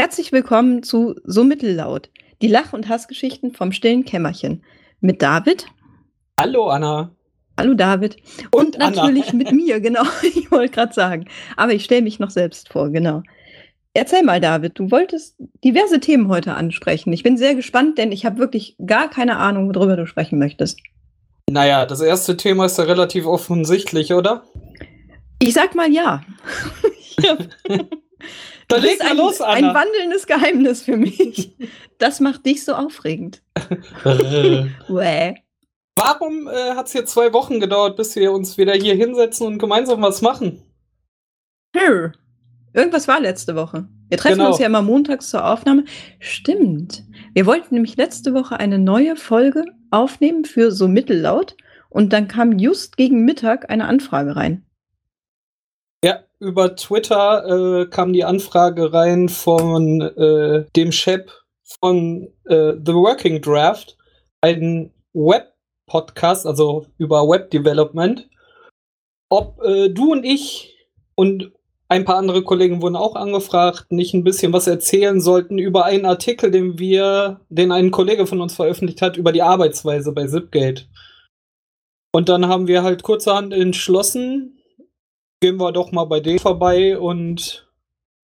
Herzlich willkommen zu So Mittellaut, die Lach- und Hassgeschichten vom stillen Kämmerchen. Mit David. Hallo Anna. Hallo David. Und, und natürlich mit mir, genau. Ich wollte gerade sagen. Aber ich stelle mich noch selbst vor, genau. Erzähl mal, David, du wolltest diverse Themen heute ansprechen. Ich bin sehr gespannt, denn ich habe wirklich gar keine Ahnung, worüber du sprechen möchtest. Naja, das erste Thema ist ja relativ offensichtlich, oder? Ich sag mal ja. ja. Dann bist ein, los, Anna. ein wandelndes Geheimnis für mich. Das macht dich so aufregend. Warum äh, hat es hier zwei Wochen gedauert, bis wir uns wieder hier hinsetzen und gemeinsam was machen? Hm. Irgendwas war letzte Woche. Wir treffen genau. uns ja immer montags zur Aufnahme. Stimmt. Wir wollten nämlich letzte Woche eine neue Folge aufnehmen für so mittellaut und dann kam just gegen Mittag eine Anfrage rein. Über Twitter äh, kam die Anfrage rein von äh, dem Chef von äh, The Working Draft, ein Web-Podcast, also über Web Development, ob äh, du und ich und ein paar andere Kollegen wurden auch angefragt, nicht ein bisschen was erzählen sollten über einen Artikel, den wir, den ein Kollege von uns veröffentlicht hat, über die Arbeitsweise bei Zipgate. Und dann haben wir halt kurzerhand entschlossen, gehen wir doch mal bei denen vorbei und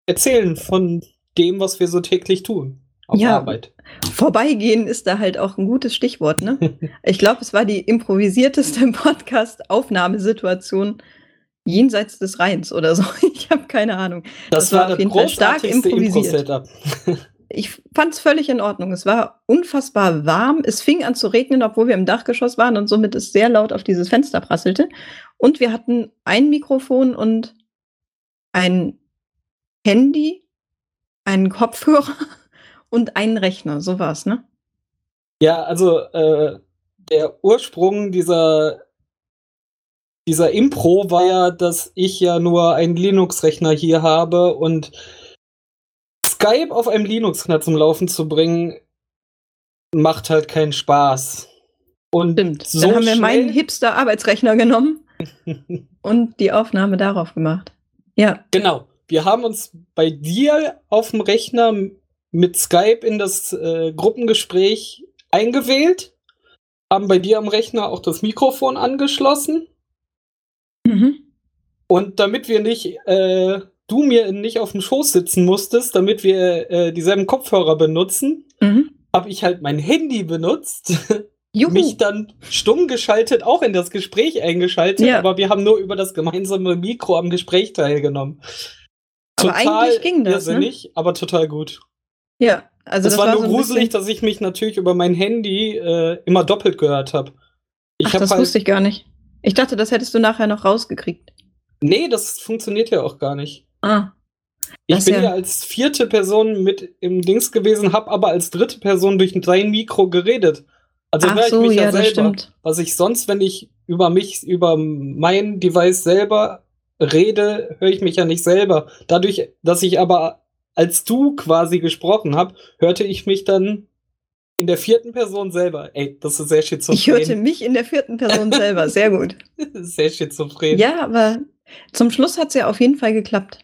erzählen von dem, was wir so täglich tun auf ja, Arbeit. Vorbeigehen ist da halt auch ein gutes Stichwort, ne? ich glaube, es war die improvisierteste Podcast-Aufnahmesituation jenseits des Rheins oder so. Ich habe keine Ahnung. Das, das war, war auf jeden Fall stark improvisiert. Ich fand es völlig in Ordnung. Es war unfassbar warm. Es fing an zu regnen, obwohl wir im Dachgeschoss waren und somit es sehr laut auf dieses Fenster prasselte. Und wir hatten ein Mikrofon und ein Handy, einen Kopfhörer und einen Rechner. So war es, ne? Ja, also äh, der Ursprung dieser, dieser Impro war ja, dass ich ja nur einen Linux-Rechner hier habe und Skype auf einem Linux-Rechner zum Laufen zu bringen, macht halt keinen Spaß. Und Stimmt. So Dann haben wir meinen Hipster-Arbeitsrechner genommen und die Aufnahme darauf gemacht. Ja. Genau. Wir haben uns bei dir auf dem Rechner mit Skype in das äh, Gruppengespräch eingewählt, haben bei dir am Rechner auch das Mikrofon angeschlossen. Mhm. Und damit wir nicht, äh, du mir nicht auf dem Schoß sitzen musstest, damit wir äh, dieselben Kopfhörer benutzen, mhm. habe ich halt mein Handy benutzt Juhu. mich dann stumm geschaltet, auch in das Gespräch eingeschaltet, ja. aber wir haben nur über das gemeinsame Mikro am Gespräch teilgenommen. Aber total eigentlich ging das, ne? irrsinnig, ne? aber total gut. Ja, also das, das war, war nur so gruselig, dass ich mich natürlich über mein Handy äh, immer doppelt gehört habe. Ach, hab das halt wusste ich gar nicht. Ich dachte, das hättest du nachher noch rausgekriegt. Nee, das funktioniert ja auch gar nicht. Ah. Ich bin ja, ja als vierte Person mit im Dings gewesen, habe aber als dritte Person durch dein Mikro geredet. Also höre ich so, mich ja, ja selber. Was ich sonst, wenn ich über mich, über mein Device selber rede, höre ich mich ja nicht selber. Dadurch, dass ich aber als du quasi gesprochen habe, hörte ich mich dann in der vierten Person selber. Ey, das ist sehr schizophren. Ich hörte mich in der vierten Person selber. Sehr gut. sehr schizophren. Ja, aber zum Schluss hat es ja auf jeden Fall geklappt.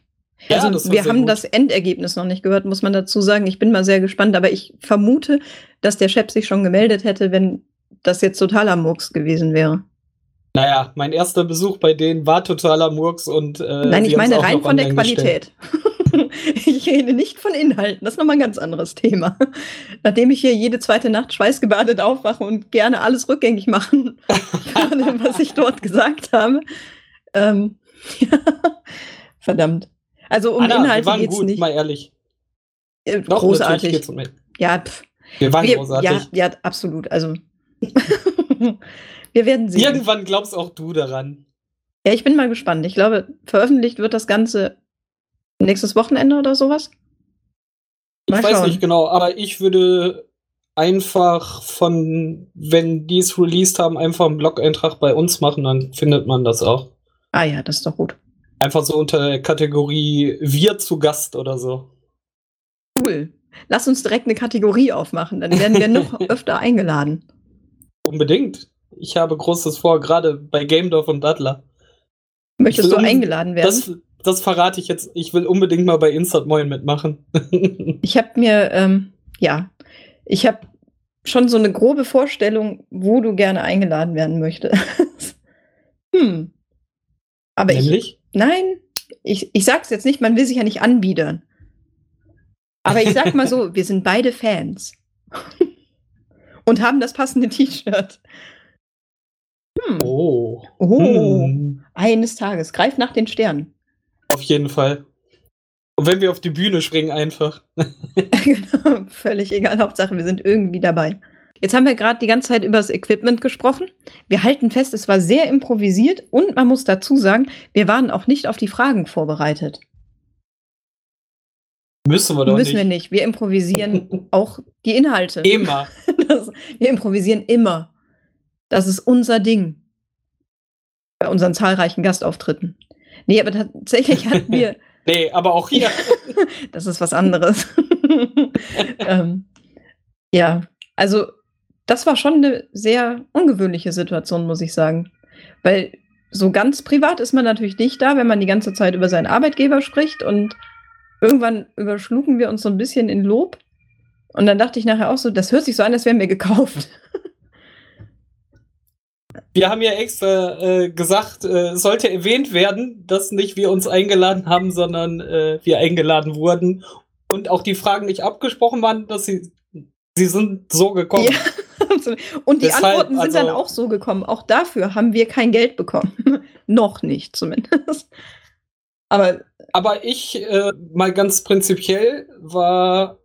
Ja, also wir haben gut. das Endergebnis noch nicht gehört, muss man dazu sagen. Ich bin mal sehr gespannt, aber ich vermute, dass der Chef sich schon gemeldet hätte, wenn das jetzt totaler Murks gewesen wäre. Naja, mein erster Besuch bei denen war totaler Murks und äh, Nein, ich meine rein von der Qualität. ich rede nicht von Inhalten, das ist nochmal ein ganz anderes Thema. Nachdem ich hier jede zweite Nacht schweißgebadet aufwache und gerne alles rückgängig machen würde, was ich dort gesagt habe. Ähm, verdammt. Also um Anna, Inhalte wir geht's gut, nicht. Mal ehrlich. Äh, Doch, großartig. Ja, pff. Wir waren wir, großartig. Ja, ja, absolut. Also wir werden sehen. Irgendwann glaubst auch du daran. Ja, ich bin mal gespannt. Ich glaube, veröffentlicht wird das Ganze nächstes Wochenende oder sowas. Mal ich schauen. weiß nicht genau, aber ich würde einfach von, wenn die es released haben, einfach einen Blog-Eintrag bei uns machen, dann findet man das auch. Ah ja, das ist doch gut. Einfach so unter der Kategorie Wir zu Gast oder so. Cool. Lass uns direkt eine Kategorie aufmachen, dann werden wir noch öfter eingeladen. Unbedingt. Ich habe Großes vor, gerade bei Gamedorf und Dattler. Möchtest du eingeladen werden? Das, das verrate ich jetzt. Ich will unbedingt mal bei Insert Moin mitmachen. ich habe mir, ähm, ja, ich habe schon so eine grobe Vorstellung, wo du gerne eingeladen werden möchtest. hm. Aber Nämlich? ich. Nein, ich, ich sag's jetzt nicht, man will sich ja nicht anbiedern. Aber ich sag mal so, wir sind beide Fans. Und haben das passende T-Shirt. Hm. Oh. Oh. Hm. Eines Tages. Greif nach den Sternen. Auf jeden Fall. Und wenn wir auf die Bühne springen, einfach. genau, völlig egal. Hauptsache, wir sind irgendwie dabei. Jetzt haben wir gerade die ganze Zeit über das Equipment gesprochen. Wir halten fest, es war sehr improvisiert und man muss dazu sagen, wir waren auch nicht auf die Fragen vorbereitet. Müssen wir doch Müssen nicht. wir nicht. Wir improvisieren auch die Inhalte. Immer. Das, wir improvisieren immer. Das ist unser Ding. Bei unseren zahlreichen Gastauftritten. Nee, aber tatsächlich hatten wir. nee, aber auch hier. das ist was anderes. ähm, ja, also das war schon eine sehr ungewöhnliche Situation, muss ich sagen. Weil so ganz privat ist man natürlich nicht da, wenn man die ganze Zeit über seinen Arbeitgeber spricht und irgendwann überschlugen wir uns so ein bisschen in Lob. Und dann dachte ich nachher auch so, das hört sich so an, als wären wir gekauft. Wir haben ja extra äh, gesagt, äh, sollte erwähnt werden, dass nicht wir uns eingeladen haben, sondern äh, wir eingeladen wurden und auch die Fragen nicht abgesprochen waren, dass sie sie sind so gekommen. Ja. Und die Deshalb, Antworten sind also, dann auch so gekommen. Auch dafür haben wir kein Geld bekommen. Noch nicht zumindest. Aber, aber ich, äh, mal ganz prinzipiell, war,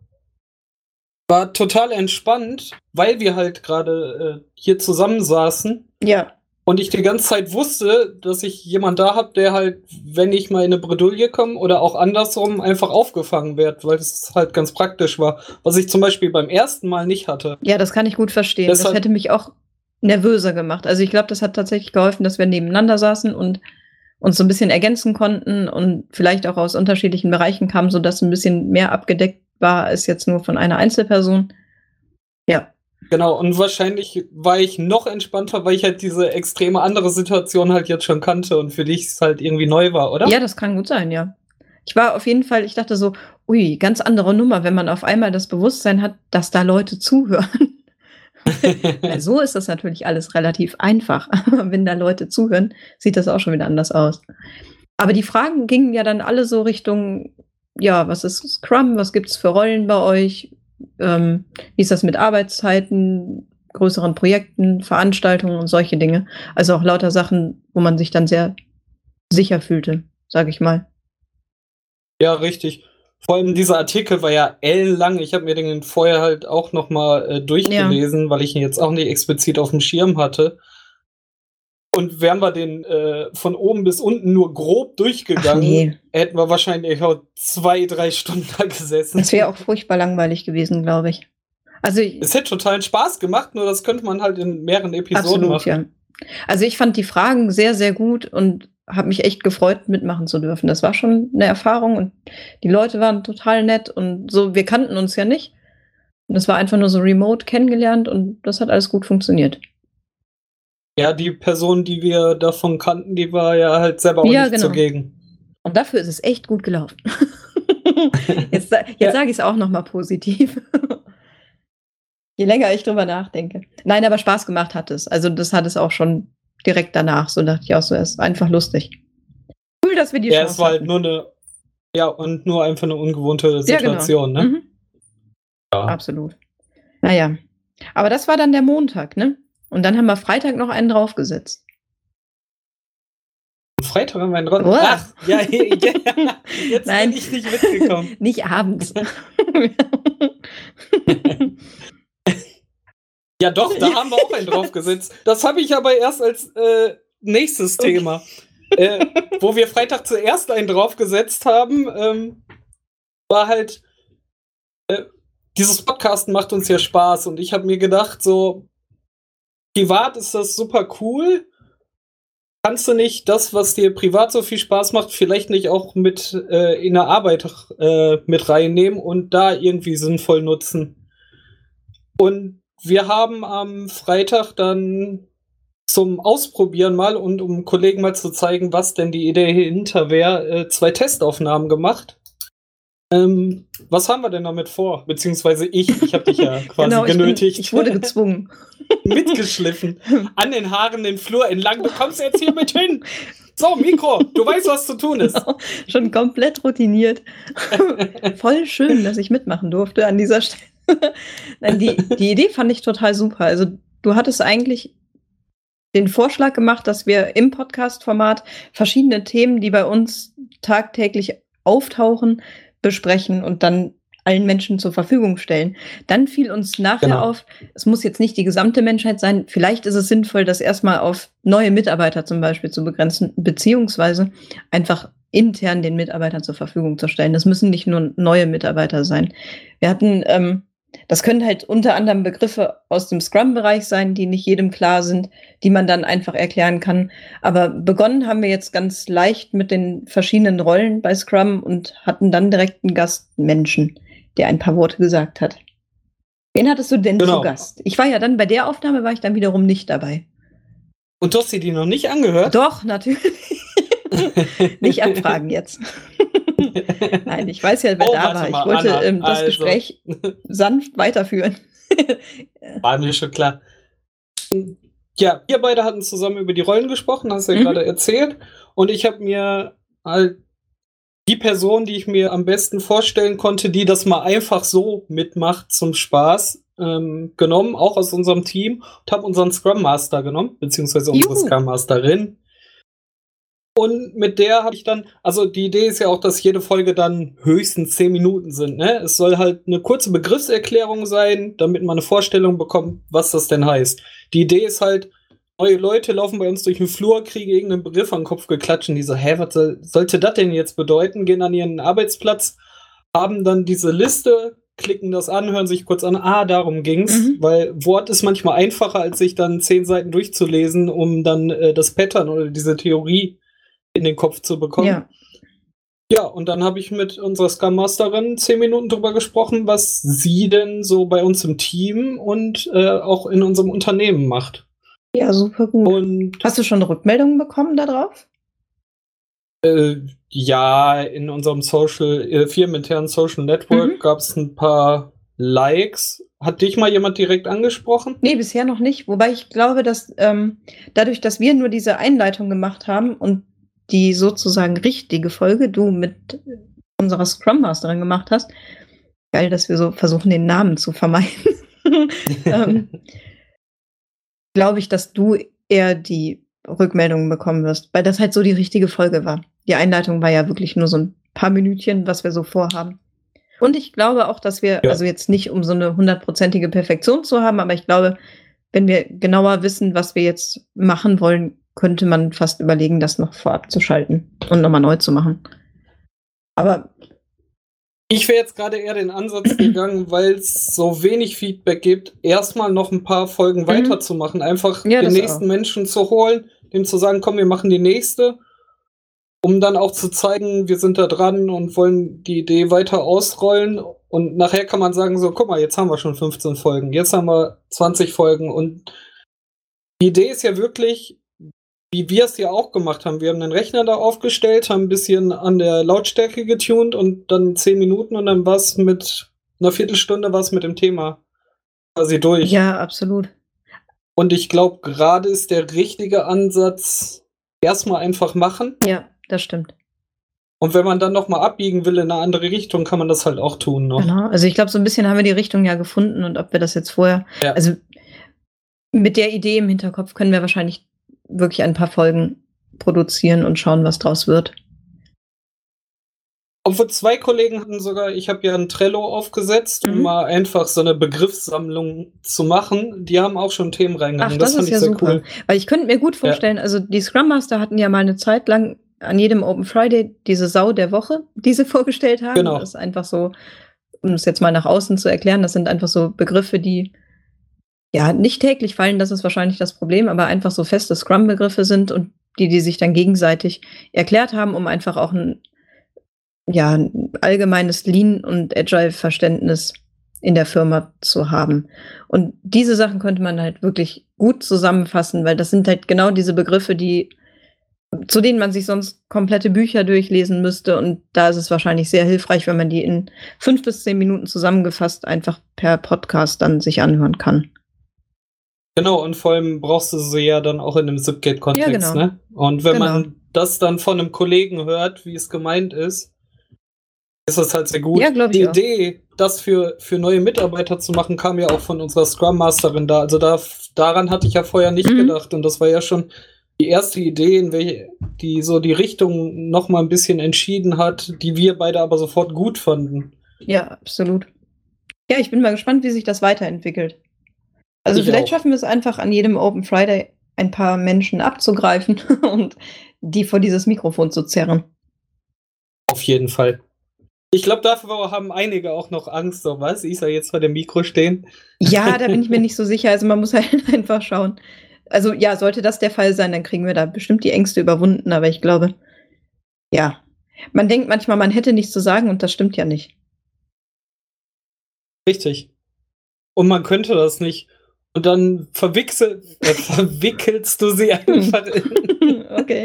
war total entspannt, weil wir halt gerade äh, hier zusammensaßen. Ja. Und ich die ganze Zeit wusste, dass ich jemand da habe, der halt, wenn ich mal in eine Bredouille komme oder auch andersrum, einfach aufgefangen wird, weil das halt ganz praktisch war. Was ich zum Beispiel beim ersten Mal nicht hatte. Ja, das kann ich gut verstehen. Deshalb das hätte mich auch nervöser gemacht. Also ich glaube, das hat tatsächlich geholfen, dass wir nebeneinander saßen und uns so ein bisschen ergänzen konnten und vielleicht auch aus unterschiedlichen Bereichen kamen, sodass ein bisschen mehr abgedeckt war als jetzt nur von einer Einzelperson. Ja. Genau, und wahrscheinlich war ich noch entspannter, weil ich halt diese extreme andere Situation halt jetzt schon kannte und für dich es halt irgendwie neu war, oder? Ja, das kann gut sein, ja. Ich war auf jeden Fall, ich dachte so, ui, ganz andere Nummer, wenn man auf einmal das Bewusstsein hat, dass da Leute zuhören. so ist das natürlich alles relativ einfach. Aber wenn da Leute zuhören, sieht das auch schon wieder anders aus. Aber die Fragen gingen ja dann alle so Richtung, ja, was ist Scrum? Was gibt es für Rollen bei euch? Ähm, wie ist das mit Arbeitszeiten, größeren Projekten, Veranstaltungen und solche Dinge? Also auch lauter Sachen, wo man sich dann sehr sicher fühlte, sage ich mal. Ja, richtig. Vor allem dieser Artikel war ja ellenlang. Ich habe mir den vorher halt auch noch mal äh, durchgelesen, ja. weil ich ihn jetzt auch nicht explizit auf dem Schirm hatte. Und wären wir den äh, von oben bis unten nur grob durchgegangen, nee. hätten wir wahrscheinlich auch zwei, drei Stunden da gesessen. Das wäre auch furchtbar langweilig gewesen, glaube ich. Also ich, es hätte totalen Spaß gemacht, nur das könnte man halt in mehreren Episoden absolut, machen. Ja. Also ich fand die Fragen sehr, sehr gut und habe mich echt gefreut, mitmachen zu dürfen. Das war schon eine Erfahrung und die Leute waren total nett und so, wir kannten uns ja nicht. Und es war einfach nur so remote kennengelernt und das hat alles gut funktioniert. Ja, die Person, die wir davon kannten, die war ja halt selber auch ja, nicht genau. zugegen. Und dafür ist es echt gut gelaufen. jetzt jetzt ja. sage ich es auch nochmal positiv. Je länger ich drüber nachdenke. Nein, aber Spaß gemacht hat es. Also das hat es auch schon direkt danach. So dachte ich auch so, es ist einfach lustig. Cool, dass wir die Ja, Chance es war halt nur eine, ja, und nur einfach eine ungewohnte Situation, ja, genau. ne? Mhm. Ja. Absolut. Naja. Aber das war dann der Montag, ne? Und dann haben wir Freitag noch einen draufgesetzt. Freitag haben wir einen drauf. Oh. Ach, ja, ja, jetzt Nein. bin ich nicht mitgekommen. nicht abends. Ja, doch, da haben wir auch einen draufgesetzt. Das habe ich aber erst als äh, nächstes okay. Thema. Äh, wo wir Freitag zuerst einen draufgesetzt haben, ähm, war halt, äh, dieses Podcasten macht uns ja Spaß und ich habe mir gedacht, so, privat ist das super cool. Kannst du nicht das, was dir privat so viel Spaß macht, vielleicht nicht auch mit äh, in der Arbeit äh, mit reinnehmen und da irgendwie sinnvoll nutzen? Und wir haben am Freitag dann zum Ausprobieren mal und um Kollegen mal zu zeigen, was denn die Idee hinter wäre, äh, zwei Testaufnahmen gemacht. Ähm, was haben wir denn damit vor? Beziehungsweise ich, ich habe dich ja quasi genau, ich genötigt. Bin, ich wurde gezwungen. Mitgeschliffen. An den Haaren den Flur entlang. Du kommst jetzt hier mit hin. So, Mikro, du weißt, was zu tun ist. Genau, schon komplett routiniert. Voll schön, dass ich mitmachen durfte an dieser Stelle. Nein, die, die Idee fand ich total super. Also, du hattest eigentlich den Vorschlag gemacht, dass wir im Podcast-Format verschiedene Themen, die bei uns tagtäglich auftauchen, besprechen und dann allen Menschen zur Verfügung stellen. Dann fiel uns nachher genau. auf, es muss jetzt nicht die gesamte Menschheit sein, vielleicht ist es sinnvoll, das erstmal auf neue Mitarbeiter zum Beispiel zu begrenzen, beziehungsweise einfach intern den Mitarbeitern zur Verfügung zu stellen. Das müssen nicht nur neue Mitarbeiter sein. Wir hatten ähm, das können halt unter anderem Begriffe aus dem Scrum-Bereich sein, die nicht jedem klar sind, die man dann einfach erklären kann. Aber begonnen haben wir jetzt ganz leicht mit den verschiedenen Rollen bei Scrum und hatten dann direkt einen Gastmenschen, der ein paar Worte gesagt hat. Wen hattest du denn genau. zu Gast? Ich war ja dann bei der Aufnahme, war ich dann wiederum nicht dabei. Und du hast sie die noch nicht angehört? Doch, natürlich. nicht abfragen jetzt. Nein, ich weiß ja, wer oh, da war. Ich wollte Anna, ähm, das also. Gespräch sanft weiterführen. war mir schon klar. Ja, wir beide hatten zusammen über die Rollen gesprochen, hast du ja mhm. gerade erzählt. Und ich habe mir halt die Person, die ich mir am besten vorstellen konnte, die das mal einfach so mitmacht zum Spaß, ähm, genommen, auch aus unserem Team, und habe unseren Scrum Master genommen, beziehungsweise unsere Juhu. Scrum Masterin. Und mit der habe ich dann, also die Idee ist ja auch, dass jede Folge dann höchstens zehn Minuten sind. Ne? Es soll halt eine kurze Begriffserklärung sein, damit man eine Vorstellung bekommt, was das denn heißt. Die Idee ist halt, neue Leute laufen bei uns durch den Flur, kriegen irgendeinen Begriff an den Kopf geklatscht und die so, hä, was soll, sollte das denn jetzt bedeuten? Gehen an ihren Arbeitsplatz, haben dann diese Liste, klicken das an, hören sich kurz an, ah, darum ging's, mhm. weil Wort ist manchmal einfacher, als sich dann zehn Seiten durchzulesen, um dann äh, das Pattern oder diese Theorie in den Kopf zu bekommen. Ja. Ja, und dann habe ich mit unserer Scrum Masterin zehn Minuten drüber gesprochen, was sie denn so bei uns im Team und äh, auch in unserem Unternehmen macht. Ja, super gut. Und Hast du schon Rückmeldungen bekommen darauf? Äh, ja, in unserem Social, äh, firmeninternen Social Network mhm. gab es ein paar Likes. Hat dich mal jemand direkt angesprochen? Nee, bisher noch nicht. Wobei ich glaube, dass ähm, dadurch, dass wir nur diese Einleitung gemacht haben und die sozusagen richtige Folge du mit unserer Scrum Masterin gemacht hast. Geil, dass wir so versuchen, den Namen zu vermeiden. ähm, Glaube ich, dass du eher die Rückmeldungen bekommen wirst, weil das halt so die richtige Folge war. Die Einleitung war ja wirklich nur so ein paar Minütchen, was wir so vorhaben. Und ich glaube auch, dass wir, ja. also jetzt nicht um so eine hundertprozentige Perfektion zu haben, aber ich glaube, wenn wir genauer wissen, was wir jetzt machen wollen, könnte man fast überlegen, das noch vorab zu schalten und nochmal neu zu machen. Aber. Ich wäre jetzt gerade eher den Ansatz gegangen, weil es so wenig Feedback gibt, erstmal noch ein paar Folgen mhm. weiterzumachen. Einfach ja, den nächsten auch. Menschen zu holen, dem zu sagen, komm, wir machen die nächste, um dann auch zu zeigen, wir sind da dran und wollen die Idee weiter ausrollen. Und nachher kann man sagen, so, guck mal, jetzt haben wir schon 15 Folgen, jetzt haben wir 20 Folgen und die Idee ist ja wirklich, wie wir es ja auch gemacht haben. Wir haben den Rechner da aufgestellt, haben ein bisschen an der Lautstärke getunt und dann zehn Minuten und dann war es mit einer Viertelstunde was mit dem Thema quasi durch. Ja, absolut. Und ich glaube, gerade ist der richtige Ansatz, erstmal einfach machen. Ja, das stimmt. Und wenn man dann nochmal abbiegen will in eine andere Richtung, kann man das halt auch tun. Noch. Genau, also ich glaube, so ein bisschen haben wir die Richtung ja gefunden und ob wir das jetzt vorher, ja. also mit der Idee im Hinterkopf können wir wahrscheinlich wirklich ein paar Folgen produzieren und schauen, was draus wird. Obwohl zwei Kollegen hatten sogar, ich habe ja ein Trello aufgesetzt, um mhm. mal einfach so eine Begriffssammlung zu machen. Die haben auch schon Themen reingegangen. das, das ist ja super. Cool. Weil ich könnte mir gut vorstellen, ja. also die Scrum Master hatten ja mal eine Zeit lang an jedem Open Friday diese Sau der Woche, die sie vorgestellt haben. Genau. Das ist einfach so, um es jetzt mal nach außen zu erklären, das sind einfach so Begriffe, die ja, nicht täglich fallen, das ist wahrscheinlich das Problem, aber einfach so feste Scrum-Begriffe sind und die, die sich dann gegenseitig erklärt haben, um einfach auch ein, ja, ein allgemeines Lean- und Agile-Verständnis in der Firma zu haben. Und diese Sachen könnte man halt wirklich gut zusammenfassen, weil das sind halt genau diese Begriffe, die zu denen man sich sonst komplette Bücher durchlesen müsste. Und da ist es wahrscheinlich sehr hilfreich, wenn man die in fünf bis zehn Minuten zusammengefasst einfach per Podcast dann sich anhören kann. Genau, und vor allem brauchst du sie ja dann auch in einem Zipgate-Kontext, Ja, genau. ne? Und wenn Genau. man das dann von einem Kollegen hört, wie es gemeint ist, ist das halt sehr gut. Ja, Die auch. Idee, das für, für neue Mitarbeiter zu machen, kam ja auch von unserer Scrum Masterin da. Also da, daran hatte ich ja vorher nicht Mhm. gedacht. Und das war ja schon die erste Idee, in welche, die so die Richtung noch mal ein bisschen entschieden hat, die wir beide aber sofort gut fanden. Ja, absolut. Ja, ich bin mal gespannt, wie sich das weiterentwickelt. Also Ich vielleicht auch. schaffen wir es einfach an jedem Open Friday ein paar Menschen abzugreifen und die vor dieses Mikrofon zu zerren. Auf jeden Fall. Ich glaube, dafür haben einige auch noch Angst, so was. Ich soll jetzt vor dem Mikro stehen. Ja, da bin ich mir nicht so sicher. Also man muss halt einfach schauen. Also ja, sollte das der Fall sein, dann kriegen wir da bestimmt die Ängste überwunden. Aber ich glaube, ja, man denkt manchmal, man hätte nichts zu sagen und das stimmt ja nicht. Richtig. Und man könnte das nicht. Und dann verwechsel, äh, verwickelst du sie einfach in, okay.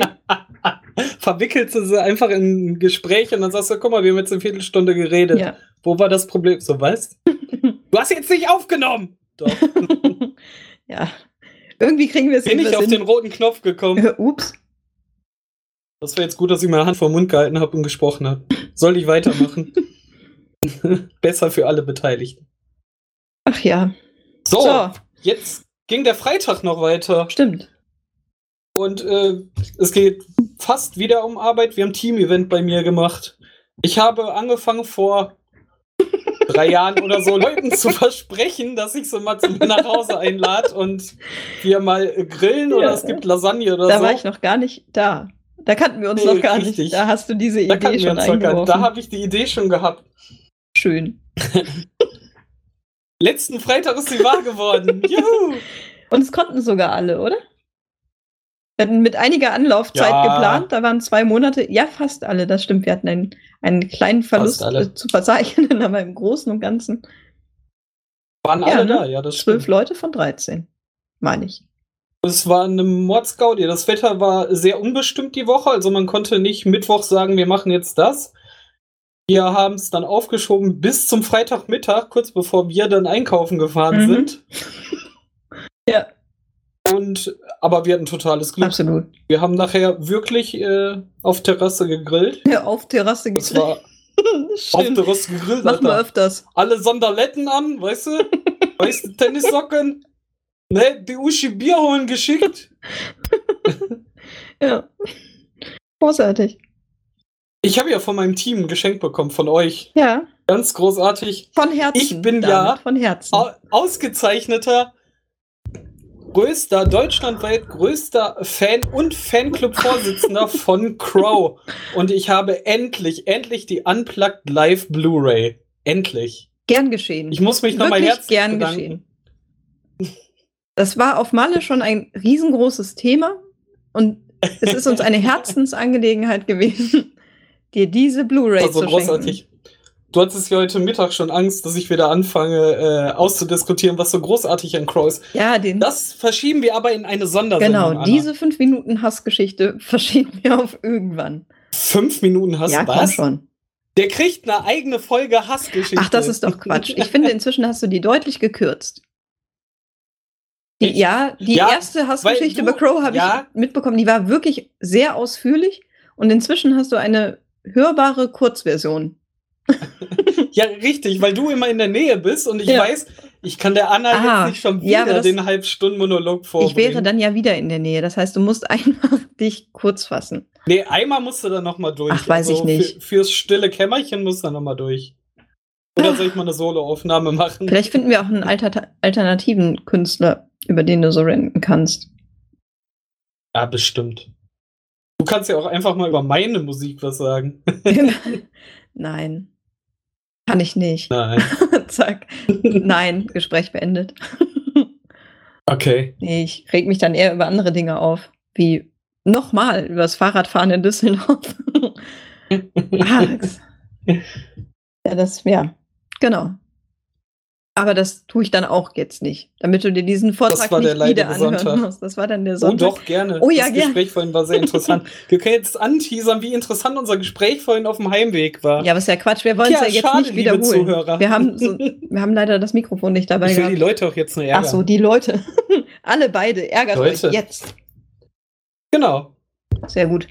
verwickelst du sie einfach in ein Gespräch und dann sagst du, guck mal, wir haben jetzt eine Viertelstunde geredet. Ja. Wo war das Problem? So, was? Du hast jetzt nicht aufgenommen! Doch. ja. Irgendwie kriegen wir es Bin ich auf den roten Knopf gekommen. Ups. Das wäre jetzt gut, dass ich meine Hand vor den Mund gehalten habe und gesprochen habe. Soll ich weitermachen? Besser für alle Beteiligten. Ach ja. So, So. Jetzt ging der Freitag noch weiter. Stimmt. Und äh, es geht fast wieder um Arbeit. Wir haben ein Team-Event bei mir gemacht. Ich habe angefangen vor drei Jahren oder so Leuten zu versprechen, dass ich sie mal zu mir nach Hause einlade und wir mal grillen oder Ja. es gibt Lasagne oder Da so. war ich noch gar nicht da. Da kannten wir uns Nee, noch gar richtig. nicht. Da hast du diese da Idee schon eingeworfen. Da habe ich die Idee schon gehabt. Schön. Letzten Freitag ist sie wahr geworden. Juhu! Und es konnten sogar alle, oder? Wir hatten mit einiger Anlaufzeit Ja. geplant, da waren zwei Monate, ja, fast alle, das stimmt. Wir hatten einen, einen kleinen Verlust äh, zu verzeichnen, aber im Großen und Ganzen Waren Ja, alle ne? da, ja, das zwölf stimmt. Leute von 13, meine ich. Es war eine Mordsgaudi. Das Wetter war sehr unbestimmt die Woche, also man konnte nicht Mittwoch sagen, wir machen jetzt das. Wir haben es dann aufgeschoben bis zum Freitagmittag, kurz bevor wir dann einkaufen gefahren Mhm. sind. Ja, Und aber wir hatten totales Glück. absolut. Wir haben nachher wirklich äh, auf Terrasse gegrillt. Ja, auf Terrasse Das gegrillt. war auf. Terrasse gegrillt. Wir Alter. öfters. Alle Sonderletten an, weißt du? weißt du, Tennissocken. Ne, die Uschi Bier holen geschickt. Ja. Großartig. Ich habe ja von meinem Team ein Geschenk bekommen, von euch. Ja, Ganz großartig. von Herzen. Ich bin damit, ja- Von Herzen. Au ausgezeichneter, größter, deutschlandweit größter Fan und Fanclub-Vorsitzender von Crow. Und ich habe endlich, endlich die Unplugged Live Blu-ray. Endlich. Gern geschehen. Ich muss mich nochmal herzlich gern bedanken. geschehen. Das war auf Malle schon ein riesengroßes Thema und es ist uns eine Herzensangelegenheit gewesen, dir diese Blu-ray Das war so zu großartig. schenken. Du hattest ja heute Mittag schon Angst, dass ich wieder anfange äh, auszudiskutieren, was so großartig an Crow ist. Ja, den, Das verschieben wir aber in eine Sondersendung. genau, Anna. diese fünf Minuten Hassgeschichte verschieben wir auf irgendwann. fünf Minuten hast ja, was? schon. Der kriegt eine eigene Folge Hassgeschichte. Ach, das ist doch Quatsch. Ich finde, inzwischen hast du die deutlich gekürzt. Die, Ich? ja, die Ja, erste Hassgeschichte du- über Crow habe ja. ich mitbekommen. Die war wirklich sehr ausführlich und inzwischen hast du eine hörbare Kurzversion. Ja, richtig, weil du immer in der Nähe bist und ich Ja. weiß, ich kann der Anna Ah, jetzt nicht schon ja, wieder das- den Halbstunden-Monolog vorbringen. Ich wäre dann ja wieder in der Nähe. Das heißt, du musst einfach dich kurz fassen. Nee, einmal musst du dann nochmal durch. Also Ach, weiß ich nicht. Für, fürs stille Kämmerchen musst du dann nochmal durch. Oder soll ich mal eine Soloaufnahme machen? Vielleicht finden wir auch einen Alter alternativen Künstler, über den du so renten kannst. Ja, bestimmt. Du kannst ja auch einfach mal über meine Musik was sagen. Nein. Kann ich nicht. Nein. Zack. Nein, Gespräch beendet. Okay. Nee, ich reg mich dann eher über andere Dinge auf, wie nochmal über das Fahrradfahren in Düsseldorf. ah, ja, das, ja, genau. Aber das tue ich dann auch jetzt nicht, damit du dir diesen Vortrag nicht wieder anhören Sonntag. musst. Das war dann der Oh Sonntag. doch, gerne. Oh ja, das gerne. Gespräch vorhin war sehr interessant. Wir können jetzt anteasern, wie interessant unser Gespräch vorhin auf dem Heimweg war. Ja, aber ist ja Quatsch. Wir wollen es Tja, ja jetzt schade, nicht wiederholen. Zuhörer. Wir haben, so, wir haben leider das Mikrofon nicht dabei ich will die gehabt. Leute auch jetzt nur Ach ärgern. so, die Leute. Alle beide. Ärgert Leute. euch jetzt. Genau. Sehr gut.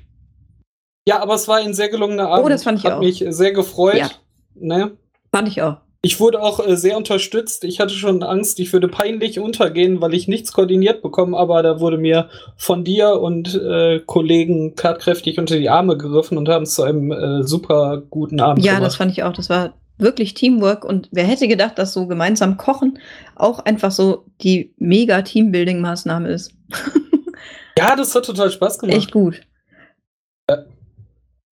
Ja, aber es war ein sehr gelungener Abend. Oh, das fand ich Hat auch. mich sehr gefreut. Ja. Ne? Fand ich auch. Ich wurde auch äh, sehr unterstützt. Ich hatte schon Angst, ich würde peinlich untergehen, weil ich nichts koordiniert bekomme, aber da wurde mir von dir und äh, Kollegen tatkräftig unter die Arme gegriffen und haben es zu einem äh, super guten Abend Ja, das gemacht. fand ich auch. Das war wirklich Teamwork. Und wer hätte gedacht, dass so gemeinsam kochen auch einfach so die mega Teambuilding-Maßnahme ist. Ja, das hat total Spaß gemacht. Echt gut.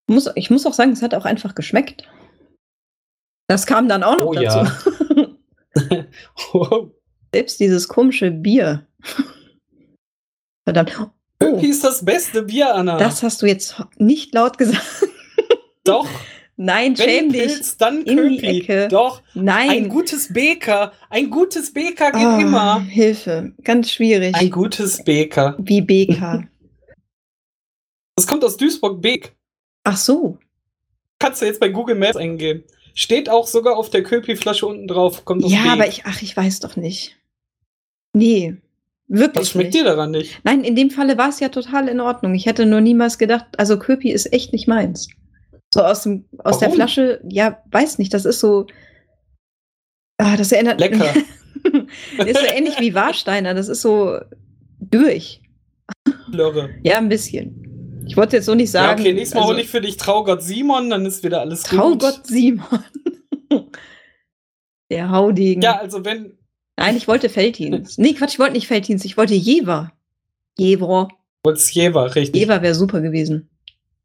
Muss, ich muss auch sagen, es hat auch einfach geschmeckt. Das kam dann auch noch Oh dazu. ja. Wow. Selbst dieses komische Bier. Verdammt. Oh, Wie ist das beste Bier, Anna? das hast du jetzt nicht laut gesagt. Doch. Nein, Wenn schäm dich. Pilz, dann in die Köpi. Ecke. Doch. Ein Nein. gutes Beker. Ein gutes Beker geht Oh, immer. Hilfe. Ganz schwierig. Ein gutes Beker. Wie BK. Das kommt aus Duisburg-Beek. Ach so. Kannst du jetzt bei Google Maps eingeben. Steht auch sogar auf der Köpi-Flasche unten drauf. Kommt aus Ja, Beek. aber ich, ach, ich weiß doch nicht. Nee. Wirklich Was schmeckt nicht. dir daran nicht? Nein, in dem Falle war es ja total in Ordnung. Ich hätte nur niemals gedacht, also Köpi ist echt nicht meins. So aus, dem, aus der? Flasche, ja, weiß nicht, das ist so. Ah, das erinnert Lecker. ist so ähnlich wie Warsteiner, das ist so durch. Lörre. Ja, ein bisschen. Ich wollte jetzt so nicht Ja, sagen. okay, nächstes Mal also, hole ich für dich Traugott Simon, dann ist wieder alles gut. Traugott Simon. Der Haudegen. Ja, also wenn. Nein, ich wollte Feldhins. Nee, Quatsch, ich wollte nicht Feldhins, ich wollte Jever. Jever. Wollt's Jever, richtig. Jever wäre super gewesen.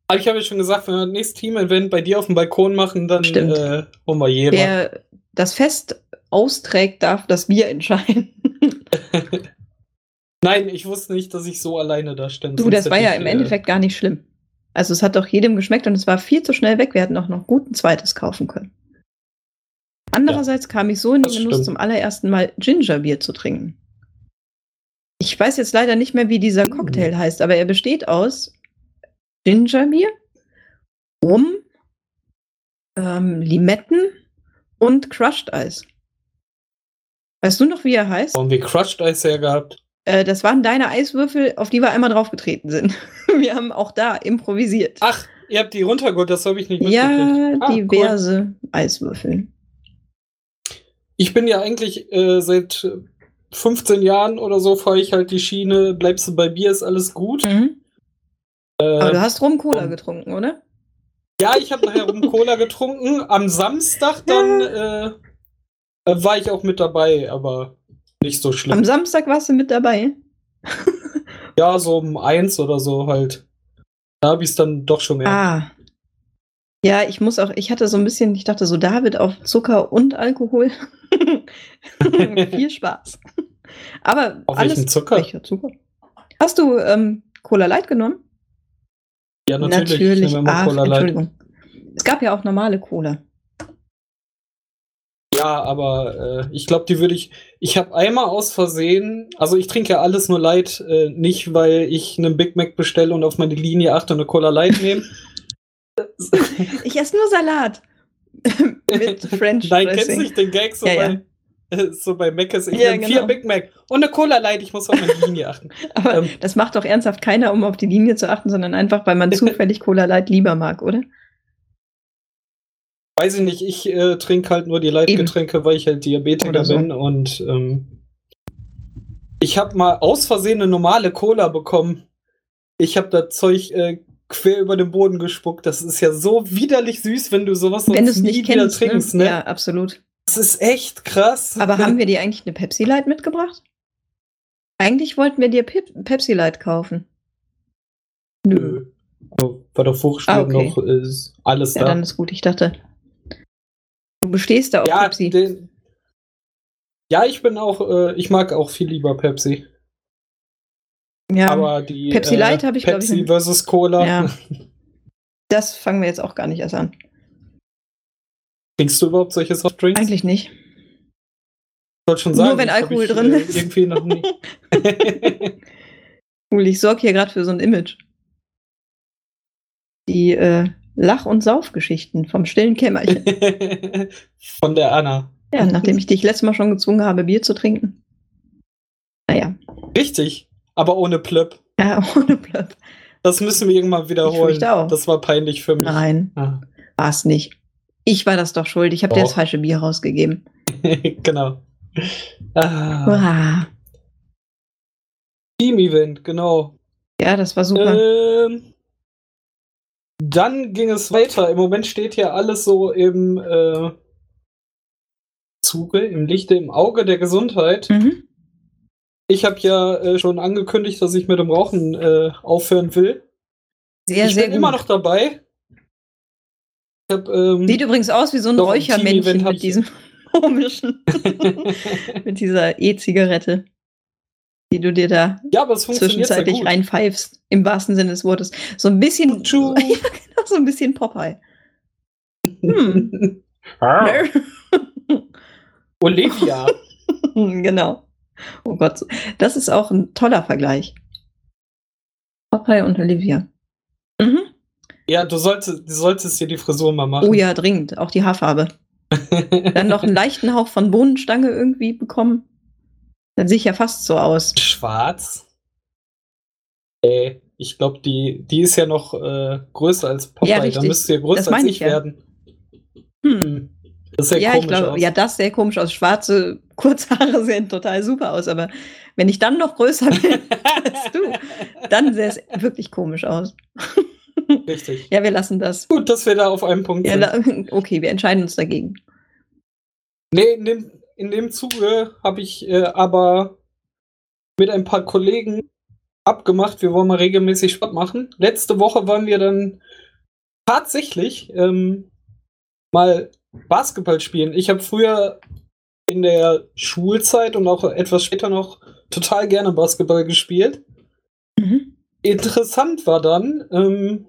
Aber ich habe ja schon gesagt, wenn wir das nächste Team-Event bei dir auf dem Balkon machen, dann Stimmt. äh, holen wir Jever. Wer das Fest austrägt, darf das Bier entscheiden. Nein, ich wusste nicht, dass ich so alleine da stand. Du, das war ja ich, im äh, Endeffekt gar nicht schlimm. Also es hat doch jedem geschmeckt und es war viel zu schnell weg. Wir hätten auch noch gut ein zweites kaufen können. Andererseits kam ich so in den Genuss, stimmt. zum allerersten Mal Gingerbier zu trinken. Ich weiß jetzt leider nicht mehr, wie dieser Mhm. Cocktail heißt, aber er besteht aus Gingerbier, Rum, ähm, Limetten und Crushed Eis. Weißt du noch, wie er heißt? Haben wir Crushed Eis her gehabt? Äh, das waren deine Eiswürfel, auf die wir einmal draufgetreten sind. Wir haben auch da improvisiert. Ach, ihr habt die runtergeholt, das habe ich nicht ja, mitgekriegt. Ah, cool. diverse Eiswürfel. Ich bin ja eigentlich äh, seit 15 Jahren oder so, fahre ich halt die Schiene, bleibst du bei Bier, ist alles gut. Mhm. Aber Äh, du hast Rum-Cola um- getrunken, oder? ja, ich habe nachher rum Cola getrunken. Am Samstag dann äh, äh, war ich auch mit dabei, aber nicht so schlimm. Am Samstag warst du mit dabei. ja, so um eins oder so halt. Da habe ich es dann doch schon mehr. Ah. Ja, ich muss auch, ich hatte so ein bisschen, ich dachte so, David auf Zucker und Alkohol. Viel Spaß. Aber Auf alles. welchen Zucker? Welcher Zucker? Hast du ähm, Cola Light genommen? ja, natürlich. Ich nehme immer Ach, Cola Light. Entschuldigung. Es gab ja auch normale Cola. Ja, aber äh, ich glaube, die würde ich. Ich habe einmal aus Versehen, also ich trinke ja alles nur Light, äh, nicht weil ich einen Big Mac bestelle und auf meine Linie achte und eine Cola Light nehme. Ich esse nur Salat. Mit French Nein, kennst du Dressing. nicht den Gag so Ja, ja. bei äh, so bei Mc's? Ich Ja, nehme genau. vier Big Mac und eine Cola Light, ich muss auf meine Linie achten. Aber ähm, das macht doch ernsthaft keiner, um auf die Linie zu achten, sondern einfach, weil man zufällig Cola Light lieber mag, oder? Weiß ich nicht, ich äh, trinke halt nur die Light-Getränke, weil ich halt Diabetiker so. bin und ähm, ich habe mal aus Versehen eine normale Cola bekommen. Ich habe das Zeug äh, quer über den Boden gespuckt. Das ist ja so widerlich süß, wenn du sowas Wenn sonst nie nicht wieder kennst. trinkst. ne? Ne? Ja, absolut. Das ist echt krass. Aber haben wir dir eigentlich eine Pepsi Light mitgebracht? Eigentlich wollten wir dir Pep Pepsi Light kaufen. Nö. Nö. War doch vorgestellt Ah, okay. noch ist alles Ja, da. dann ist gut. Ich dachte, du bestehst da auf ja, Pepsi. den, ja, ich bin auch, äh, ich mag auch viel lieber Pepsi. Ja, Aber die Pepsi äh, Light habe ich, glaub ich, Pepsi versus Cola. ja. Das fangen wir jetzt auch gar nicht erst an. Trinkst du überhaupt solche Softdrinks? Eigentlich nicht. wollte schon sagen, Nur wenn ich- Alkohol ich, drin äh, ist. Irgendwie noch nie. Cool, ich sorge hier gerade für so ein Image. Die äh, Lach- und Saufgeschichten vom stillen Kämmerchen. Von der Anna. Ja, nachdem ich dich letztes Mal schon gezwungen habe, Bier zu trinken. Naja, Richtig, aber ohne Plöpp. ja, ohne Plöpp. Das müssen wir irgendwann wiederholen. fürchte auch. Das war peinlich für mich. Nein, Ah. war es nicht. Ich war das doch schuld. Ich habe dir das Doch. falsche Bier rausgegeben. genau. Ah. Team-Event, genau. Ja, das war super. Ähm, dann ging es weiter. Im Moment steht hier alles so im äh, Zuge, im Lichte, im Auge der Gesundheit. Mhm. Ich habe ja äh, schon angekündigt, dass ich mit dem Rauchen äh, aufhören will. Sehr, ich sehr bin gut. immer noch dabei. Hab, ähm, Sieht übrigens aus wie so ein Räuchermännchen mit diesem komischen, mit dieser E-Zigarette, die du dir da ja, aber es zwischenzeitlich gut. reinpfeifst. Im wahrsten Sinne des Wortes. So ein bisschen, ja, genau, so ein bisschen Popeye. Hm. Olivia. genau. Oh Gott, das ist auch ein toller Vergleich. Popeye und Olivia. Mhm. Ja, du solltest, du solltest dir die Frisur mal machen. Oh ja, dringend. Auch die Haarfarbe. Dann noch einen leichten Hauch von Bohnenstange irgendwie bekommen. Dann sehe ich ja fast so aus. Schwarz? Äh, ich glaube, die, die ist ja noch äh, größer als Popeye. Ja, Dann richtig. müsste ja größer Das als ich ich ja. werden. Hm. Hm. Das Ja, komisch ich glaube, aus. ja, das sähe komisch aus. Schwarze Kurzhaare sehen total super aus, aber wenn ich dann noch größer bin als du, dann sähe es wirklich komisch aus. Richtig. Ja, wir lassen das. Gut, dass wir da auf einem Punkt Ja, sind. la- okay, wir entscheiden uns dagegen. Nee, dem, in dem Zuge habe ich äh, aber mit ein paar Kollegen abgemacht, wir wollen mal regelmäßig Sport machen. Letzte Woche waren wir dann tatsächlich ähm, mal Basketball spielen. Ich habe früher in der Schulzeit und auch etwas später noch total gerne Basketball gespielt. Mhm. Interessant war dann, ähm,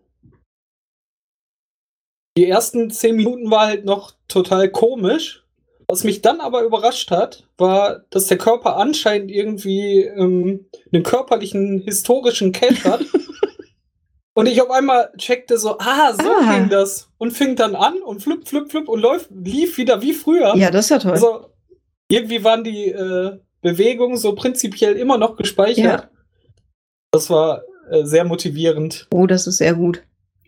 die ersten zehn Minuten war halt noch total komisch. Was mich dann aber überrascht hat, war, dass der Körper anscheinend irgendwie ähm, einen körperlichen historischen Cache hat. und ich auf einmal checkte so, ah, so Ah. ging das. Und fing dann an und flipp, flipp, flipp und läuft, lief wieder wie früher. Ja, das ist ja toll. Also, irgendwie waren die äh, Bewegungen so prinzipiell immer noch gespeichert. Ja. Das war äh, sehr motivierend. Oh, das ist sehr gut.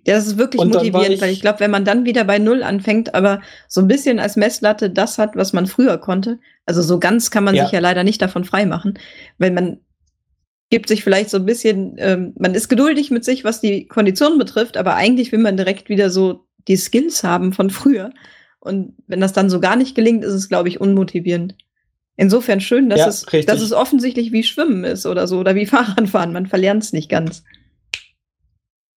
Ja, das ist wirklich Und motivierend, ich- weil ich glaube, wenn man dann wieder bei Null anfängt, aber so ein bisschen als Messlatte das hat, was man früher konnte, also so ganz kann man Ja. sich ja leider nicht davon freimachen, weil man gibt sich vielleicht so ein bisschen, ähm, man ist geduldig mit sich, was die Kondition betrifft, aber eigentlich will man direkt wieder so die Skills haben von früher. Und wenn das dann so gar nicht gelingt, ist es, glaube ich, unmotivierend. Insofern schön, dass, Ja, es, richtig. dass es offensichtlich wie Schwimmen ist oder so oder wie Fahrradfahren. Man verlernt es nicht ganz.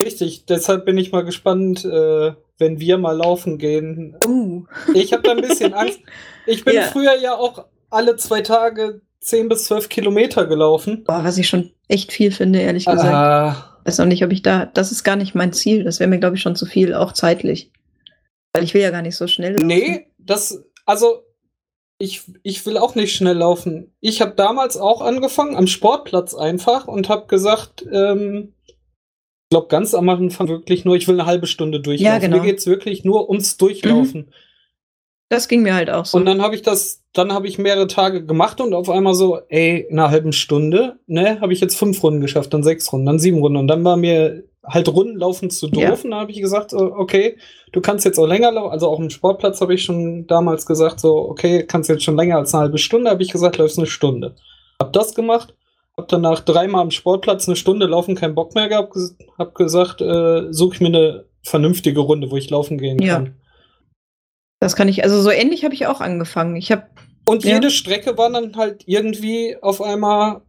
Richtig, deshalb bin ich mal gespannt, äh, wenn wir mal laufen gehen. Uh. Ich habe da ein bisschen Angst. Ich bin Ja. früher ja auch alle zwei Tage 10 bis 12 Kilometer gelaufen. Boah, was ich schon echt viel finde, ehrlich gesagt. Ah, Weiß auch nicht, ob ich da, das ist gar nicht mein Ziel. Das wäre mir, glaube ich, schon zu viel, auch zeitlich. Weil ich will ja gar nicht so schnell. laufen. nee, das, also, ich, ich will auch nicht schnell laufen. Ich habe damals auch angefangen, am Sportplatz einfach und habe gesagt, ähm, glaube, ganz am Anfang wirklich nur, ich will eine halbe Stunde durchlaufen. Ja, genau. Mir geht's wirklich nur ums Durchlaufen. Das ging mir halt auch so. Und dann habe ich das, dann habe ich mehrere Tage gemacht und auf einmal so, ey, in einer halben Stunde, ne, habe ich jetzt fünf Runden geschafft, dann sechs Runden, dann sieben Runden und dann war mir halt Runden laufen zu doof Ja. und dann habe ich gesagt, okay, du kannst jetzt auch länger laufen, also auch im Sportplatz habe ich schon damals gesagt, so, okay, kannst jetzt schon länger als eine halbe Stunde, habe ich gesagt, läufst eine Stunde. Hab das gemacht, hab danach dreimal am Sportplatz eine Stunde laufen, keinen Bock mehr gehabt, hab gesagt, äh, suche ich mir eine vernünftige Runde, wo ich laufen gehen Ja. kann. das kann ich, also so ähnlich habe ich auch angefangen. Ich habe, Und Ja. jede Strecke war dann halt irgendwie auf einmal.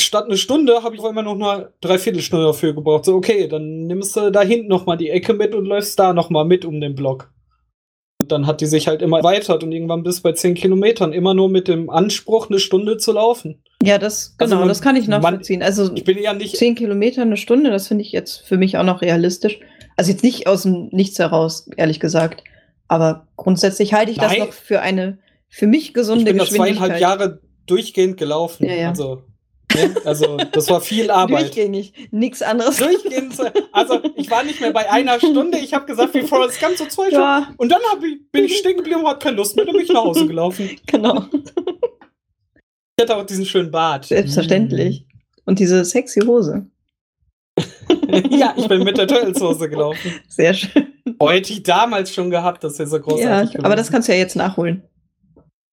Statt eine Stunde habe ich auf einmal noch eine Dreiviertelstunde dafür gebraucht. So, okay, dann nimmst du da hinten noch mal die Ecke mit und läufst da noch mal mit um den Block. Und dann hat die sich halt immer erweitert und irgendwann bis bei 10 Kilometern. Immer nur mit dem Anspruch, eine Stunde zu laufen. ja, das, Also genau, man- das kann ich man- nachvollziehen. also Ich bin ja nicht. zehn Kilometer eine Stunde, das finde ich jetzt für mich auch noch realistisch. Also jetzt nicht aus dem Nichts heraus, ehrlich gesagt. Aber grundsätzlich halte ich das Nein. noch für eine für mich gesunde ich bin Geschwindigkeit. zweieinhalb Jahre durchgehend gelaufen. Ja, ja. Also, ne? also das war viel Arbeit. Durchgängig. Nichts anderes. Durchgehend. Also ich war nicht mehr bei einer Stunde. Ich habe gesagt, wie Forrest Gump so zwei Stunden. Ja, Und dann ich, bin ich stehen geblieben und hatte keine Lust mehr. Dann bin ich nach Hause gelaufen. genau. Ich hatte auch diesen schönen Bart. Selbstverständlich. Und diese sexy Hose. ja, ich bin mit der Turtles-Hose gelaufen. Sehr schön. Oh, hätte ich damals schon gehabt, das wäre so Ja, großartig. aber das kannst du ja jetzt nachholen.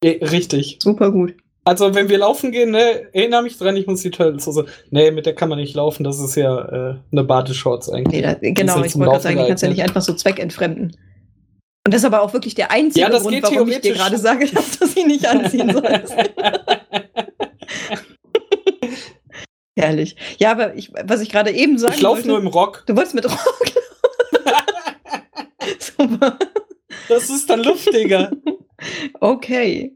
Eh, Richtig. Super gut. Also, wenn wir laufen gehen, ne, erinnere mich dran, ich muss die Turtles-Hose. Nee, mit der kann man nicht laufen, das ist ja äh, eine Badeshorts eigentlich. Nee, da, genau, ich wollte gerade Laufen sagen, die kannst ja nicht einfach so zweckentfremden. Und das ist aber auch wirklich der einzige Ja, das Grund, warum ich dir gerade sage, dass du sie nicht anziehen sollst. Herrlich. Ja, aber ich, was ich gerade eben sagen ich laufe nur im Rock. du wolltest mit Rock. Super. Das ist dann luftiger. Okay.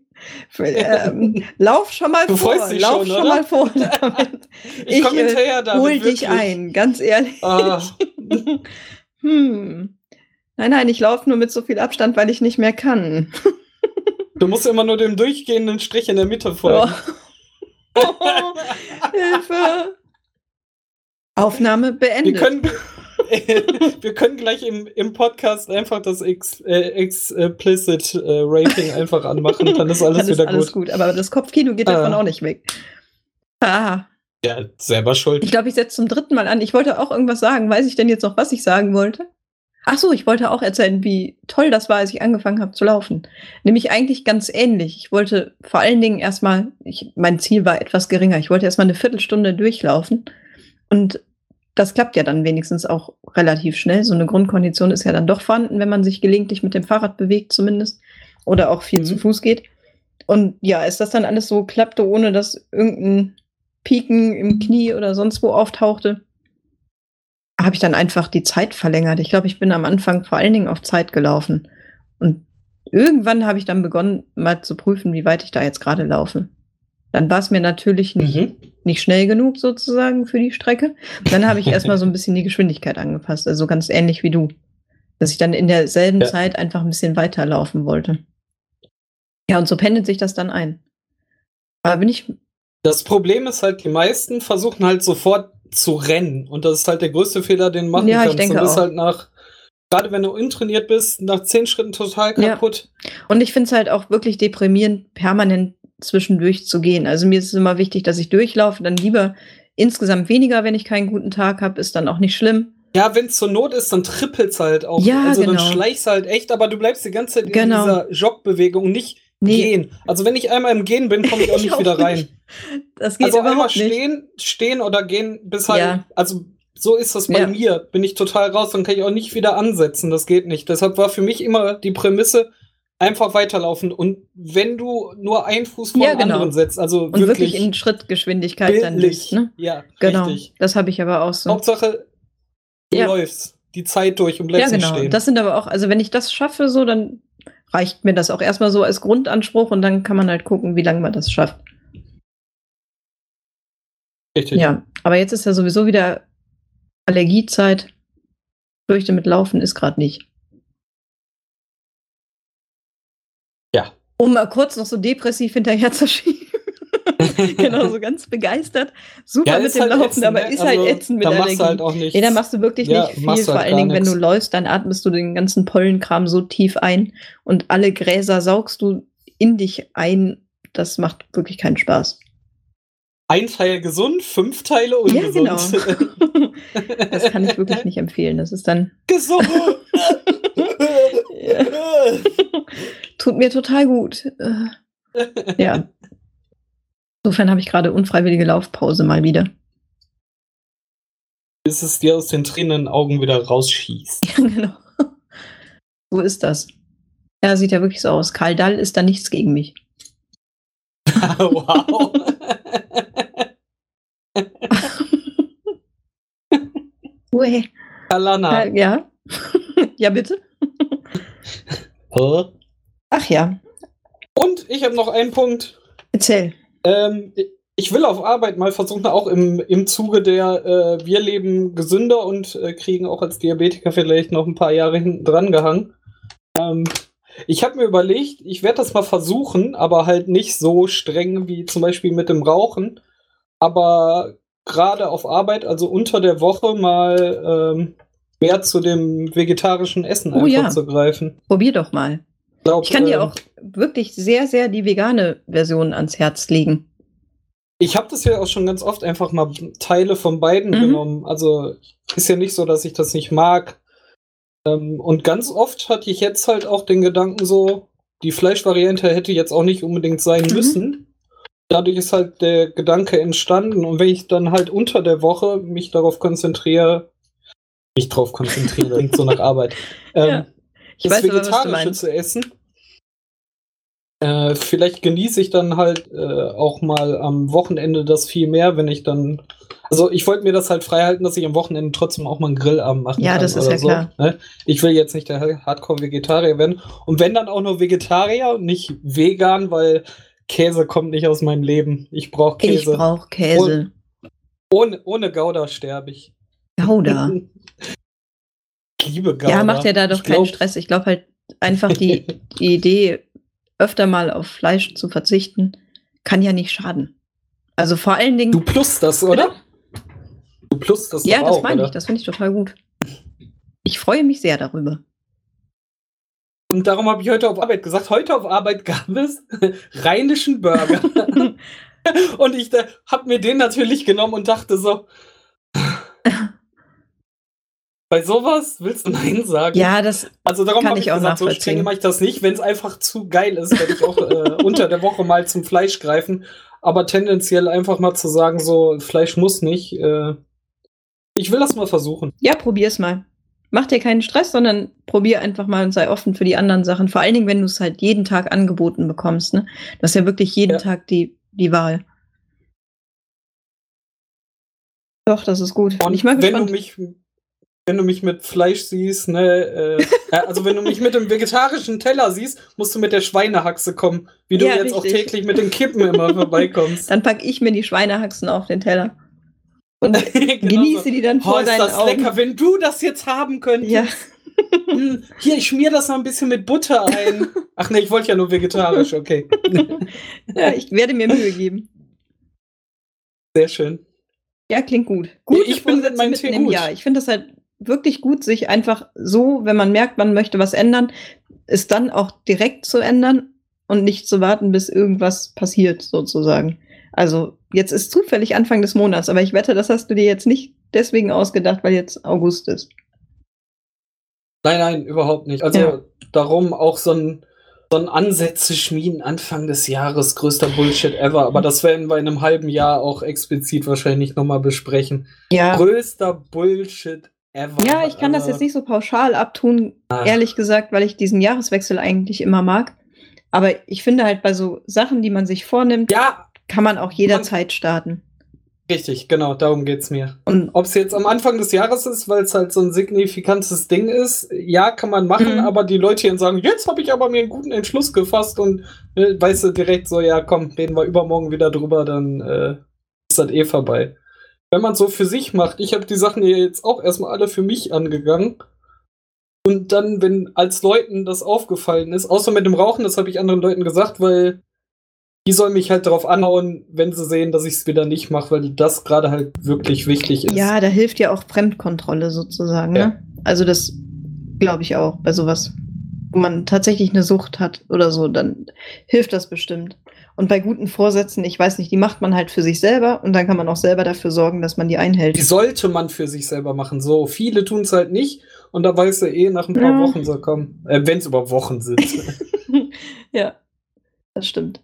Ähm, lauf schon mal Du vor. freust dich Lauf schon, schon mal vor. Damit. Ich, Ich, komme äh, hinterher damit. Hol wirklich. dich ein, ganz ehrlich. Ah, Hm. Nein, nein, ich laufe nur mit so viel Abstand, weil ich nicht mehr kann. du musst immer nur dem durchgehenden Strich in der Mitte folgen. Oh. Hilfe. Aufnahme Wir beendet. können, wir können gleich im, im Podcast einfach das Ex, äh, Explicit äh, Rating einfach anmachen, dann ist alles Dann ist wieder alles gut. gut. Aber das Kopfkino geht davon Ah. auch nicht weg. Ah, Ja, selber schuld. ich glaube, ich setze zum dritten Mal an. Ich wollte auch irgendwas sagen. Weiß ich denn jetzt noch, was ich sagen wollte? Ach so, ich wollte auch erzählen, wie toll das war, als ich angefangen habe zu laufen. Nämlich eigentlich ganz ähnlich. Ich wollte vor allen Dingen erstmal, ich, mein Ziel war etwas geringer. Ich wollte erstmal eine Viertelstunde durchlaufen. Und das klappt ja dann wenigstens auch relativ schnell. So eine Grundkondition ist ja dann doch vorhanden, wenn man sich gelegentlich mit dem Fahrrad bewegt, zumindest. Oder auch viel Mhm. zu Fuß geht. Und ja, als das dann alles so klappte, ohne dass irgendein Pieken im Knie oder sonst wo auftauchte, habe ich dann einfach die Zeit verlängert. Ich glaube, ich bin am Anfang vor allen Dingen auf Zeit gelaufen. Und irgendwann habe ich dann begonnen, mal zu prüfen, wie weit ich da jetzt gerade laufe. Dann war es mir natürlich nicht, Mhm. Nicht schnell genug sozusagen für die Strecke. Und dann habe ich erstmal so ein bisschen die Geschwindigkeit angepasst. Also ganz ähnlich wie du. Dass ich dann in derselben Ja. Zeit einfach ein bisschen weiterlaufen wollte. Ja, und so pendelt sich das dann ein. Aber bin ich, Das Problem ist halt, die meisten versuchen halt sofort zu rennen. Und das ist halt der größte Fehler, den machen Ja, ich kannst. denke du bist auch. halt nach, gerade wenn du untrainiert bist, nach zehn Schritten total Ja. kaputt. Und ich finde es halt auch wirklich deprimierend, permanent zwischendurch zu gehen. Also mir ist es immer wichtig, dass ich durchlaufe, dann lieber insgesamt weniger, wenn ich keinen guten Tag habe, ist dann auch nicht schlimm. Ja, wenn es zur Not ist, dann trippelt's halt auch. Ja, also genau. dann schleichst halt echt, aber du bleibst die ganze Zeit in Genau. dieser Jogbewegung, nicht Nee. gehen. Also wenn ich einmal im Gehen bin, komme ich auch Ich nicht auch wieder rein. nicht. Das geht Also einmal überhaupt nicht. stehen, stehen oder gehen, bis halt, Ja. also so ist das bei Ja. mir. Bin ich total raus, dann kann ich auch nicht wieder ansetzen. Das geht nicht. Deshalb war für mich immer die Prämisse, einfach weiterlaufen. Und wenn du nur einen Fuß vor Ja, den genau. anderen setzt, also Und wirklich, wirklich, in Schrittgeschwindigkeit dann bildlich. bist, ne? Ja, Genau. richtig. Das habe ich aber auch so. Hauptsache, du Ja. läufst die Zeit durch und Ja, bleibst genau. nicht stehen. Das sind aber auch, also wenn ich das schaffe, so, dann reicht mir das auch erstmal so als Grundanspruch und dann kann man halt gucken, wie lange man das schafft. richtig. Ja, aber jetzt ist ja sowieso wieder Allergiezeit. Fürchte mit Laufen ist gerade nicht. Ja. Um mal kurz noch so depressiv hinterher zu schieben. genau, so ganz begeistert. Super Ja, mit dem halt Laufen, ätzend, aber ne? ist halt Also, ätzend mit da der machst Allergie. du halt auch nichts. Nee, da machst du wirklich Ja, nicht viel. Vor halt allen Dingen, wenn du läufst, dann atmest du den ganzen Pollenkram so tief ein und alle Gräser saugst du in dich ein. Das macht wirklich keinen Spaß. Ein Teil gesund, fünf Teile Ja, ungesund. genau. das kann ich wirklich nicht empfehlen. Das ist dann, gesund. tut mir total gut. Äh, Ja. Insofern habe ich gerade unfreiwillige Laufpause mal wieder. Bis es dir aus den tränenden Augen wieder rausschießt. genau. So ist das. Ja, sieht ja wirklich so aus. Karl Dall ist da nichts gegen mich. wow. Ue. Alana. Äh, ja. ja, bitte. Ach ja, Und ich habe noch einen Punkt. erzähl. Ähm, ich will auf Arbeit mal versuchen, auch im, im Zuge der äh, Wir leben gesünder und äh, kriegen auch als Diabetiker vielleicht noch ein paar Jahre hinten dran gehangen. Ähm, Ich habe mir überlegt, ich werde das mal versuchen, aber halt nicht so streng wie zum Beispiel mit dem Rauchen. Aber gerade auf Arbeit, also unter der Woche, mal ähm, mehr zu dem vegetarischen Essen Oh einfach ja. zu greifen. Probier doch mal. Glaub, Ich kann dir ähm, auch wirklich sehr, sehr die vegane Version ans Herz legen. Ich habe das ja auch schon ganz oft einfach mal Teile von beiden Mhm. genommen. Also ist ja nicht so, dass ich das nicht mag. Ähm, und ganz oft hatte ich jetzt halt auch den Gedanken so, die Fleischvariante hätte jetzt auch nicht unbedingt sein Mhm. müssen. Dadurch ist halt der Gedanke entstanden. Und wenn ich dann halt unter der Woche mich darauf konzentriere, mich drauf konzentriere, klingt so nach Arbeit, ähm, Ja. Ich das weiß aber, Vegetarische meinst. zu essen. Äh, vielleicht genieße ich dann halt äh, auch mal am Wochenende das viel mehr, wenn ich dann. Also ich wollte mir das halt frei halten, dass ich am Wochenende trotzdem auch mal einen Grillabend machen Ja, kann. das ist ja so, klar. Ne? Ich will jetzt nicht der Hardcore-Vegetarier werden. Und wenn dann auch nur Vegetarier und nicht vegan, weil Käse kommt nicht aus meinem Leben. Ich brauche Ich Käse. brauche Käse. ohne, ohne Gouda sterbe ich. Gouda. Ich liebe Gouda. Ja, macht ja da doch Ich keinen glaub- Stress. Ich glaube halt einfach die, die Idee, öfter mal auf Fleisch zu verzichten, kann ja nicht schaden. Also vor allen Dingen. Du plus das, oder? Du plus das ja, das auch, meine oder? ich. Das finde ich total gut. Ich freue mich sehr darüber. Und darum habe ich heute auf Arbeit gesagt, heute auf Arbeit gab es rheinischen Burger. und ich habe mir den natürlich genommen und dachte so, bei sowas willst du Nein sagen? ja, das. also darum kann habe ich ich auch gesagt, so streng mache ich das nicht. Wenn es einfach zu geil ist, werde ich auch äh, unter der Woche mal zum Fleisch greifen. Aber tendenziell einfach mal zu sagen, so Fleisch muss nicht. Äh, ich will das mal versuchen. Ja, probier's mal. Mach dir keinen Stress, sondern probier einfach mal und sei offen für die anderen Sachen. Vor allen Dingen, wenn du es halt jeden Tag angeboten bekommst. Ne? Das ist ja wirklich jeden Ja. Tag die, die Wahl. Doch, das ist gut. Und ich mag wenn du gespannt. mich, wenn du mich mit Fleisch siehst, ne, äh, ja, also wenn du mich mit dem vegetarischen Teller siehst, musst du mit der Schweinehaxe kommen, wie du Ja, jetzt auch richtig. täglich mit den Kippen immer vorbeikommst. Dann pack ich mir die Schweinehaxen auf den Teller. Und Genau genieße so. die dann Oh, vor ist deinen das Augen. lecker, wenn du das jetzt haben könntest. Ja, Hm, Hier, ich schmier das noch ein bisschen mit Butter ein. Ach nee, ich wollte ja nur vegetarisch, okay. ja, ich werde mir Mühe geben. Sehr schön. Ja, klingt gut. Gut, ich bin mit meinem Tee gut. Jahr. Ich finde das halt wirklich gut, sich einfach so, wenn man merkt, man möchte was ändern, es dann auch direkt zu ändern und nicht zu warten, bis irgendwas passiert, sozusagen. Also, jetzt ist zufällig Anfang des Monats, aber ich wette, das hast du dir jetzt nicht deswegen ausgedacht, weil jetzt August ist. Nein, nein, überhaupt nicht. Also Ja. darum auch so ein, so ein Ansätze schmieden Anfang des Jahres, größter Bullshit ever. Aber das werden wir in einem halben Jahr auch explizit wahrscheinlich nochmal besprechen. Ja. Größter Bullshit ever. Ja, ich kann das jetzt nicht so pauschal abtun, Ah. ehrlich gesagt, weil ich diesen Jahreswechsel eigentlich immer mag. Aber ich finde halt bei so Sachen, die man sich vornimmt, Ja, kann man auch jederzeit starten. richtig, genau, darum geht's mir. Und Ob es jetzt am Anfang des Jahres ist, weil es halt so ein signifikantes Ding ist, ja, kann man machen, Mhm. aber die Leute hier sagen, jetzt habe ich aber mir einen guten Entschluss gefasst und äh, weißt du direkt so, ja, komm, reden wir übermorgen wieder drüber, dann äh, ist das eh vorbei. Wenn man so für sich macht, ich habe die Sachen jetzt auch erstmal alle für mich angegangen. Und dann, wenn als Leuten das aufgefallen ist, außer mit dem Rauchen, das habe ich anderen Leuten gesagt, weil die sollen mich halt darauf anhauen, wenn sie sehen, dass ich es wieder nicht mache, weil das gerade halt wirklich wichtig ist. ja, da hilft ja auch Fremdkontrolle sozusagen. Ja. Ne? Also das glaube ich auch bei sowas. Wo man tatsächlich eine Sucht hat oder so, dann hilft das bestimmt. Und bei guten Vorsätzen, ich weiß nicht, die macht man halt für sich selber und dann kann man auch selber dafür sorgen, dass man die einhält. Die sollte man für sich selber machen. So, viele tun es halt nicht und da weißt du eh nach ein paar Ja. Wochen so kommen. Äh, wenn es über Wochen sind. ja, das stimmt.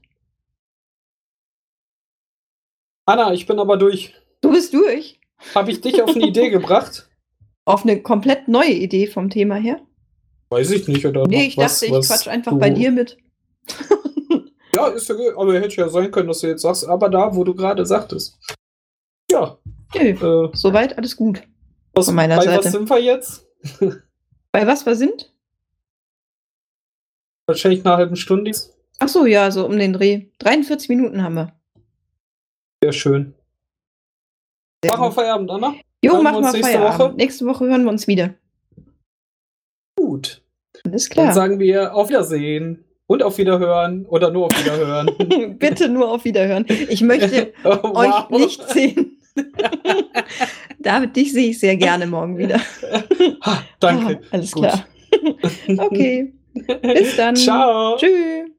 Anna, ich bin aber durch. Du bist durch. Habe ich dich auf eine Idee gebracht? Auf eine komplett neue Idee vom Thema her. Weiß ich nicht, oder? Nee, ich was, dachte, ich was quatsch einfach du- bei dir mit. Ja, ist ja gut, aber hätte ja sein können, dass du jetzt sagst, aber da, wo du gerade sagtest. Ja, Nö, äh, soweit alles gut. was, Von meiner bei Seite. was sind wir jetzt? Bei was wir sind? Wahrscheinlich eine halben Stunde. Ach so, ja, so um den Dreh. 43 Minuten haben wir. Sehr schön. Sehr Machen wir gut. Feierabend, Anna? Jo, wir machen wir nächste Feierabend. Woche? Nächste Woche hören wir uns wieder. Alles klar. Dann sagen wir auf Wiedersehen und auf Wiederhören oder nur auf Wiederhören. Bitte nur auf Wiederhören. Ich möchte oh, wow. euch nicht sehen. David, dich sehe ich sehr gerne morgen wieder. Ha, danke. Ah, alles Gut. klar. Okay. Bis dann. Ciao. Tschüss.